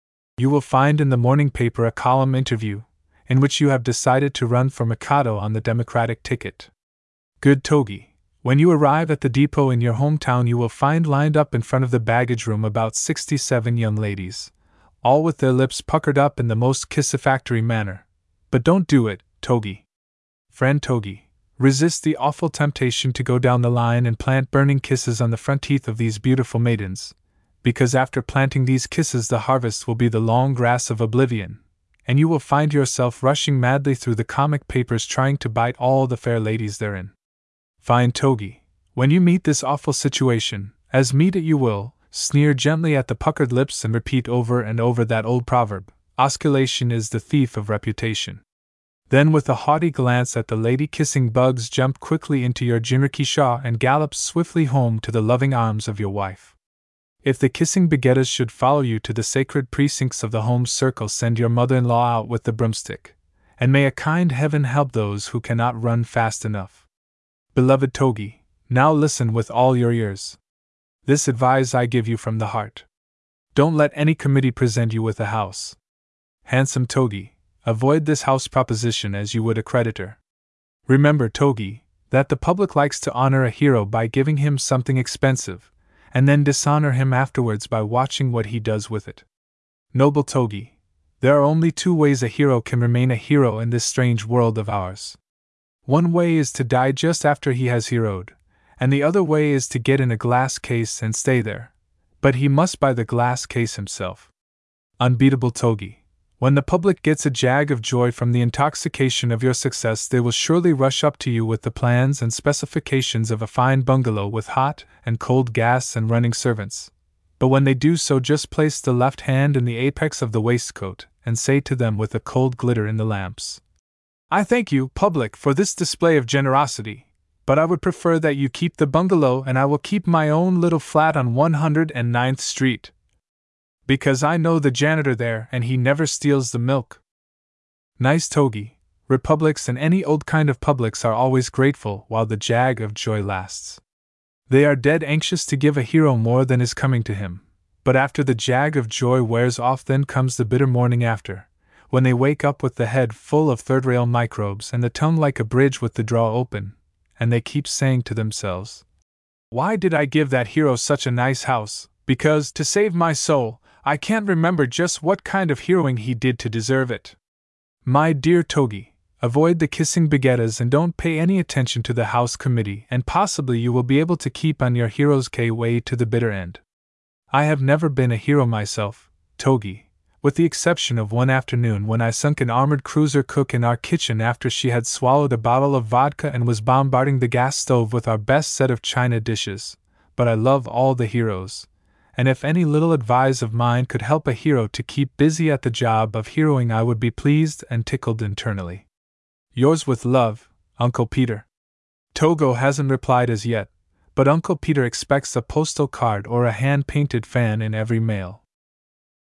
You will find in the morning paper a column interview, in which you have decided to run for Mikado on the Democratic ticket. Good Togi, when you arrive at the depot in your hometown, you will find lined up in front of the baggage room about 67 young ladies, all with their lips puckered up in the most kissifactory manner. But don't do it, Togi. Friend Togi, resist the awful temptation to go down the line and plant burning kisses on the front teeth of these beautiful maidens, because after planting these kisses, the harvest will be the long grass of oblivion, and you will find yourself rushing madly through the comic papers trying to bite all the fair ladies therein. Fine Togi, when you meet this awful situation, as meet it you will, sneer gently at the puckered lips and repeat over and over that old proverb osculation is the thief of reputation. Then, with a haughty glance at the lady kissing bugs, jump quickly into your jinrikisha and gallop swiftly home to the loving arms of your wife. If the kissing begettas should follow you to the sacred precincts of the home circle, send your mother in law out with the broomstick, and may a kind heaven help those who cannot run fast enough. Beloved Togi, now listen with all your ears. This advice I give you from the heart. Don't let any committee present you with a house. Handsome Togi, avoid this house proposition as you would a creditor. Remember, Togi, that the public likes to honor a hero by giving him something expensive, and then dishonor him afterwards by watching what he does with it. Noble Togi, there are only two ways a hero can remain a hero in this strange world of ours. One way is to die just after he has heroed, and the other way is to get in a glass case and stay there. But he must buy the glass case himself. Unbeatable Togi. When the public gets a jag of joy from the intoxication of your success, they will surely rush up to you with the plans and specifications of a fine bungalow with hot and cold gas and running servants. But when they do so, just place the left hand in the apex of the waistcoat and say to them with a cold glitter in the lamps, I thank you, public, for this display of generosity, but I would prefer that you keep the bungalow and I will keep my own little flat on 109th Street. Because I know the janitor there and he never steals the milk. Nice Togi, republics and any old kind of publics are always grateful while the jag of joy lasts. They are dead anxious to give a hero more than is coming to him, but after the jag of joy wears off, then comes the bitter morning after when they wake up with the head full of third rail microbes and the tongue like a bridge with the draw open, and they keep saying to themselves, Why did I give that hero such a nice house? Because, to save my soul, I can't remember just what kind of heroing he did to deserve it. My dear Togi, Avoid the kissing baguettas and don't pay any attention to the House Committee, and possibly you will be able to keep on your hero's K way to the bitter end. I have never been a hero myself, Togi, with the exception of one afternoon when I sunk an armored cruiser cook in our kitchen after she had swallowed a bottle of vodka and was bombarding the gas stove with our best set of china dishes. But I love all the heroes, and if any little advice of mine could help a hero to keep busy at the job of heroing, I would be pleased and tickled internally. Yours with love, Uncle Peter. Togo hasn't replied as yet, but Uncle Peter expects a postal card or a hand painted fan in every mail.